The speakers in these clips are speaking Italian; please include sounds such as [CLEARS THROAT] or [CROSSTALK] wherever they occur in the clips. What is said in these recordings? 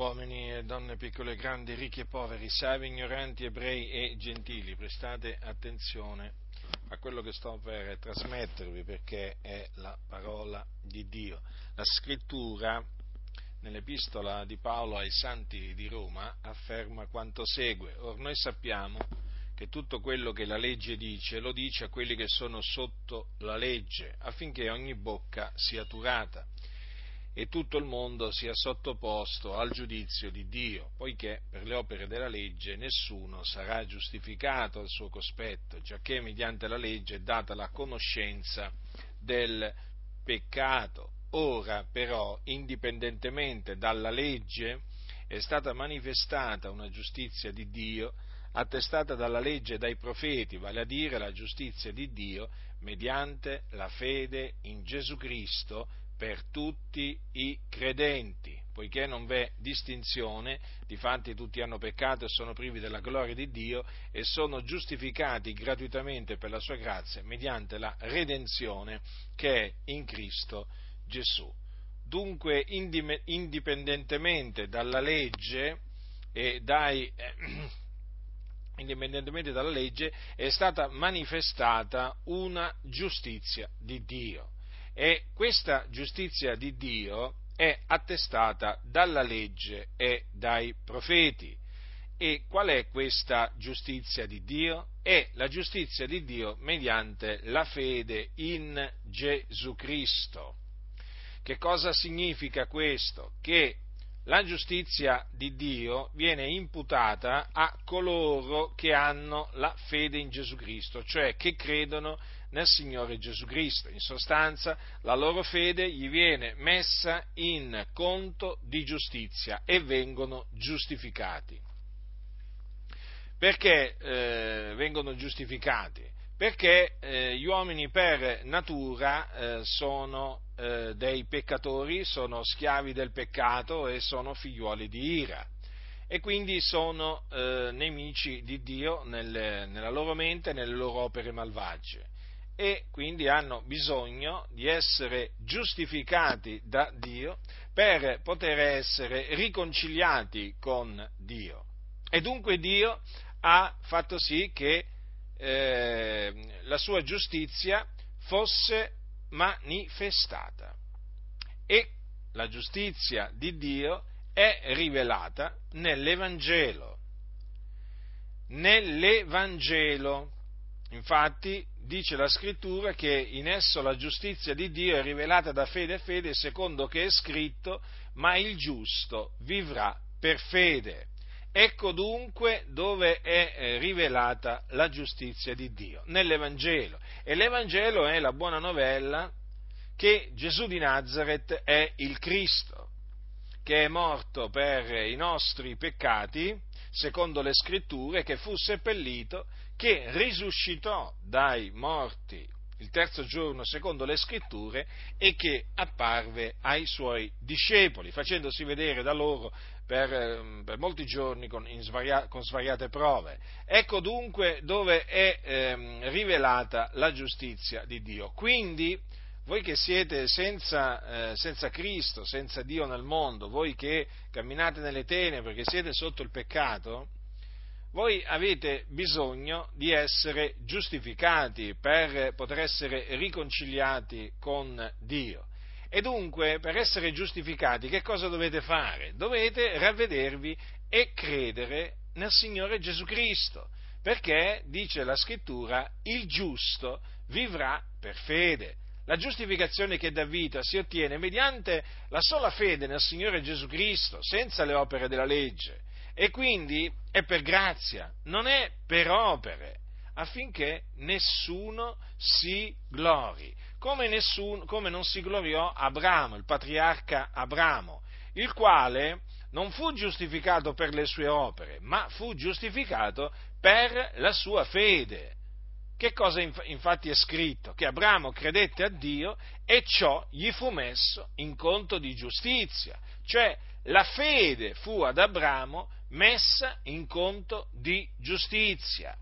uomini e donne piccole e grandi, ricchi e poveri, savi, ignoranti, ebrei e gentili, prestate attenzione a quello che sto per trasmettervi perché è la parola di Dio. La scrittura nell'epistola di Paolo ai santi di Roma afferma quanto segue. Or noi sappiamo che tutto quello che la legge dice lo dice a quelli che sono sotto la legge, affinché ogni bocca sia turata e tutto il mondo sia sottoposto al giudizio di Dio, poiché per le opere della legge nessuno sarà giustificato al suo cospetto, giacché mediante la legge è data la conoscenza del peccato. Ora però, indipendentemente dalla legge, è stata manifestata una giustizia di Dio attestata dalla legge e dai profeti, vale a dire la giustizia di Dio mediante la fede in Gesù Cristo per tutti i credenti, poiché non v'è distinzione, difatti tutti hanno peccato e sono privi della gloria di Dio e sono giustificati gratuitamente per la sua grazia mediante la redenzione che è in Cristo Gesù. Dunque, indipendentemente dalla legge e dai, eh, [CLEARS THROAT] indipendentemente dalla legge, è stata manifestata una giustizia di Dio e questa giustizia di Dio è attestata dalla legge e dai profeti. E qual è questa giustizia di Dio? È la giustizia di Dio mediante la fede in Gesù Cristo. Che cosa significa questo? Che la giustizia di Dio viene imputata a coloro che hanno la fede in Gesù Cristo, cioè che credono nel Signore Gesù Cristo. In sostanza, la loro fede gli viene messa in conto di giustizia e vengono giustificati. Perché eh, vengono giustificati? Perché eh, gli uomini per natura eh, sono eh, dei peccatori, sono schiavi del peccato e sono figliuoli di ira e quindi sono eh, nemici di Dio nelle, nella loro mente e nelle loro opere malvagie e quindi hanno bisogno di essere giustificati da Dio per poter essere riconciliati con Dio. E dunque Dio ha fatto sì che eh, la sua giustizia fosse manifestata. E la giustizia di Dio è rivelata nell'Evangelo. Nell'Evangelo. Infatti dice la scrittura che in esso la giustizia di Dio è rivelata da fede a fede, secondo che è scritto, ma il giusto vivrà per fede. Ecco dunque dove è eh, rivelata la giustizia di Dio, nell'Evangelo. E l'Evangelo è la buona novella che Gesù di Nazareth è il Cristo, che è morto per i nostri peccati, secondo le scritture, che fu seppellito che risuscitò dai morti il terzo giorno secondo le scritture e che apparve ai suoi discepoli, facendosi vedere da loro per, ehm, per molti giorni con, svaria, con, svariate prove. Ecco dunque dove è eh, rivelata la giustizia di Dio. Quindi voi che siete senza, eh, senza, Cristo, senza Dio nel mondo, voi che camminate nelle tenebre, che siete sotto il peccato, voi avete bisogno di essere giustificati per poter essere riconciliati con Dio. E dunque, per essere giustificati, che cosa dovete fare? Dovete ravvedervi e credere nel Signore Gesù Cristo, perché, dice la scrittura, il giusto vivrà per fede. La giustificazione che dà vita si ottiene mediante la sola fede nel Signore Gesù Cristo, senza le opere della legge e quindi è per grazia, non è per opere, affinché nessuno si glori, come, nessuno, come non si gloriò Abramo, il patriarca Abramo, il quale non fu giustificato per le sue opere, ma fu giustificato per la sua fede. Che cosa infatti è scritto? Che Abramo credette a Dio e ciò gli fu messo in conto di giustizia, cioè la fede fu ad Abramo messa in conto di giustizia.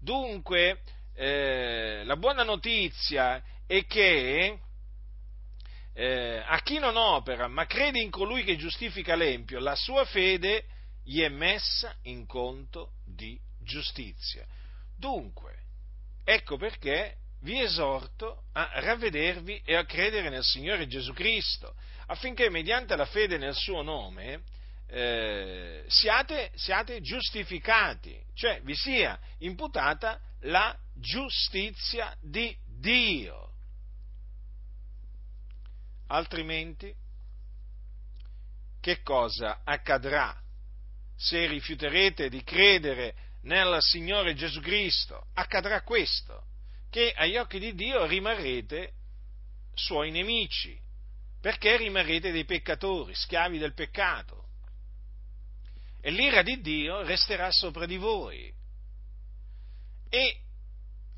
Dunque, eh, la buona notizia è che eh, a chi non opera, ma crede in colui che giustifica l'empio, la sua fede gli è messa in conto di giustizia. Dunque, ecco perché vi esorto a ravvedervi e a credere nel Signore Gesù Cristo, affinché mediante la fede nel suo nome eh, siate, siate giustificati, cioè vi sia imputata la giustizia di Dio. Altrimenti, che cosa accadrà se rifiuterete di credere nel Signore Gesù Cristo? Accadrà questo, che agli occhi di Dio rimarrete suoi nemici, perché rimarrete dei peccatori, schiavi del peccato. E l'ira di Dio resterà sopra di voi. E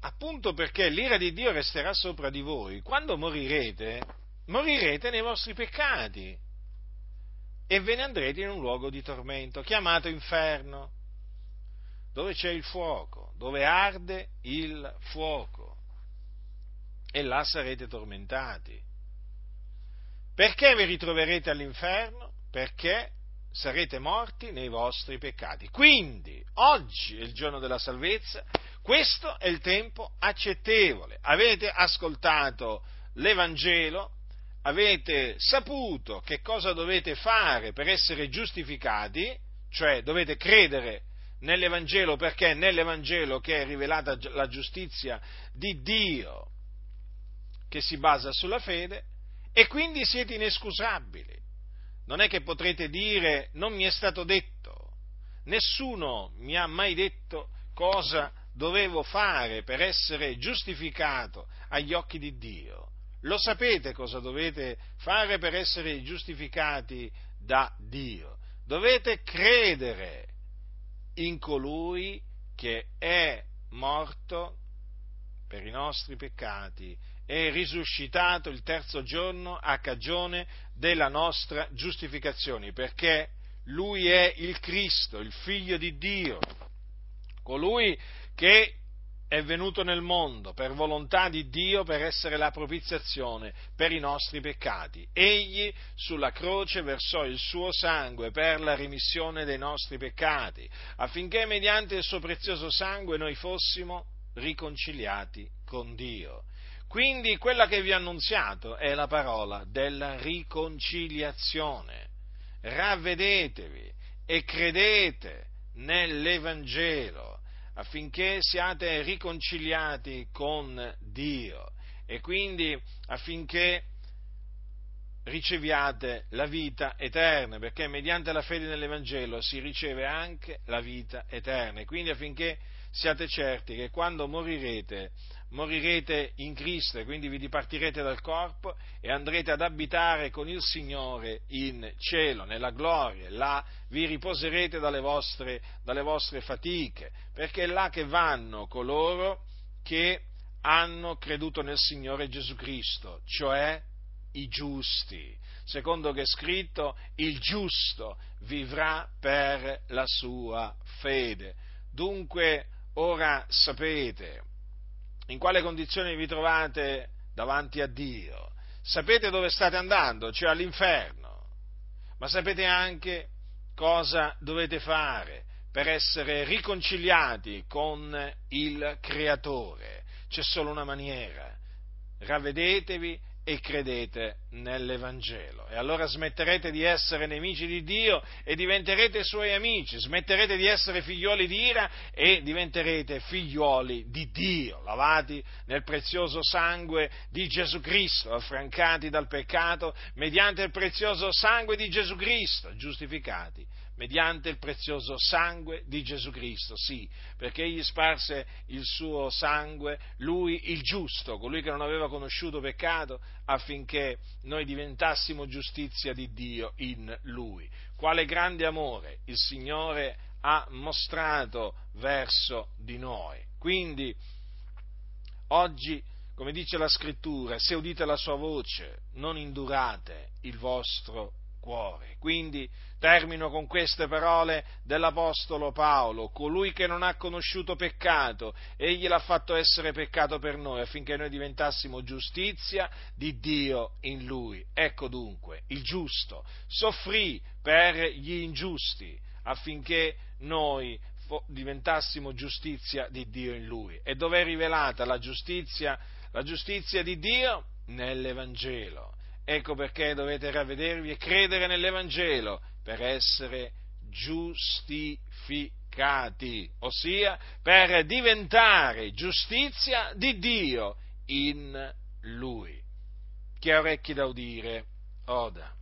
appunto perché l'ira di Dio resterà sopra di voi, quando morirete, morirete nei vostri peccati e ve ne andrete in un luogo di tormento, chiamato inferno, dove c'è il fuoco, dove arde il fuoco, e là sarete tormentati. Perché vi ritroverete all'inferno? Perché sarete morti nei vostri peccati. Quindi, oggi è il giorno della salvezza, questo è il tempo accettevole. Avete ascoltato l'Evangelo, avete saputo che cosa dovete fare per essere giustificati, cioè dovete credere nell'Evangelo perché è nell'Evangelo che è rivelata la giustizia di Dio che si basa sulla fede e quindi siete inescusabili. Non è che potrete dire non mi è stato detto, nessuno mi ha mai detto cosa dovevo fare per essere giustificato agli occhi di Dio. Lo sapete cosa dovete fare per essere giustificati da Dio? Dovete credere in colui che è morto per i nostri peccati e risuscitato il terzo giorno a cagione della nostra giustificazione, perché lui è il Cristo, il figlio di Dio, colui che è venuto nel mondo per volontà di Dio per essere la propiziazione per i nostri peccati. Egli sulla croce versò il suo sangue per la rimissione dei nostri peccati, affinché mediante il suo prezioso sangue noi fossimo riconciliati con Dio. Quindi quella che vi ho annunziato è la parola della riconciliazione. Ravvedetevi e credete nell'Evangelo affinché siate riconciliati con Dio e quindi affinché riceviate la vita eterna, perché mediante la fede nell'Evangelo si riceve anche la vita eterna. E quindi affinché siate certi che quando morirete, morirete in Cristo e quindi vi dipartirete dal corpo e andrete ad abitare con il Signore in cielo, nella gloria, là vi riposerete dalle vostre, dalle vostre fatiche, perché è là che vanno coloro che hanno creduto nel Signore Gesù Cristo, cioè i giusti. Secondo che è scritto, il giusto vivrà per la sua fede. Dunque, ora sapete in quale condizione vi trovate davanti a Dio, sapete dove state andando, cioè all'inferno, ma sapete anche cosa dovete fare per essere riconciliati con il Creatore. C'è solo una maniera, ravvedetevi e credete nell'Evangelo. E allora smetterete di essere nemici di Dio e diventerete suoi amici, smetterete di essere figlioli di ira e diventerete figlioli di Dio, lavati nel prezioso sangue di Gesù Cristo, affrancati dal peccato mediante il prezioso sangue di Gesù Cristo, giustificati mediante il prezioso sangue di Gesù Cristo, sì, perché egli sparse il suo sangue, lui il giusto, colui che non aveva conosciuto peccato, affinché noi diventassimo giustizia di Dio in lui. Quale grande amore il Signore ha mostrato verso di noi. Quindi, oggi, come dice la scrittura, se udite la sua voce, non indurate il vostro cuore. Quindi termino con queste parole dell'Apostolo Paolo, colui che non ha conosciuto peccato, egli l'ha fatto essere peccato per noi affinché noi diventassimo giustizia di Dio in lui. Ecco dunque, il giusto soffrì per gli ingiusti affinché noi diventassimo giustizia di Dio in lui. E dove è rivelata la giustizia? La giustizia di Dio? Nell'Evangelo. Ecco perché dovete ravvedervi e credere nell'Evangelo per essere giustificati, ossia per diventare giustizia di Dio in Lui. Chi ha orecchi da udire, oda.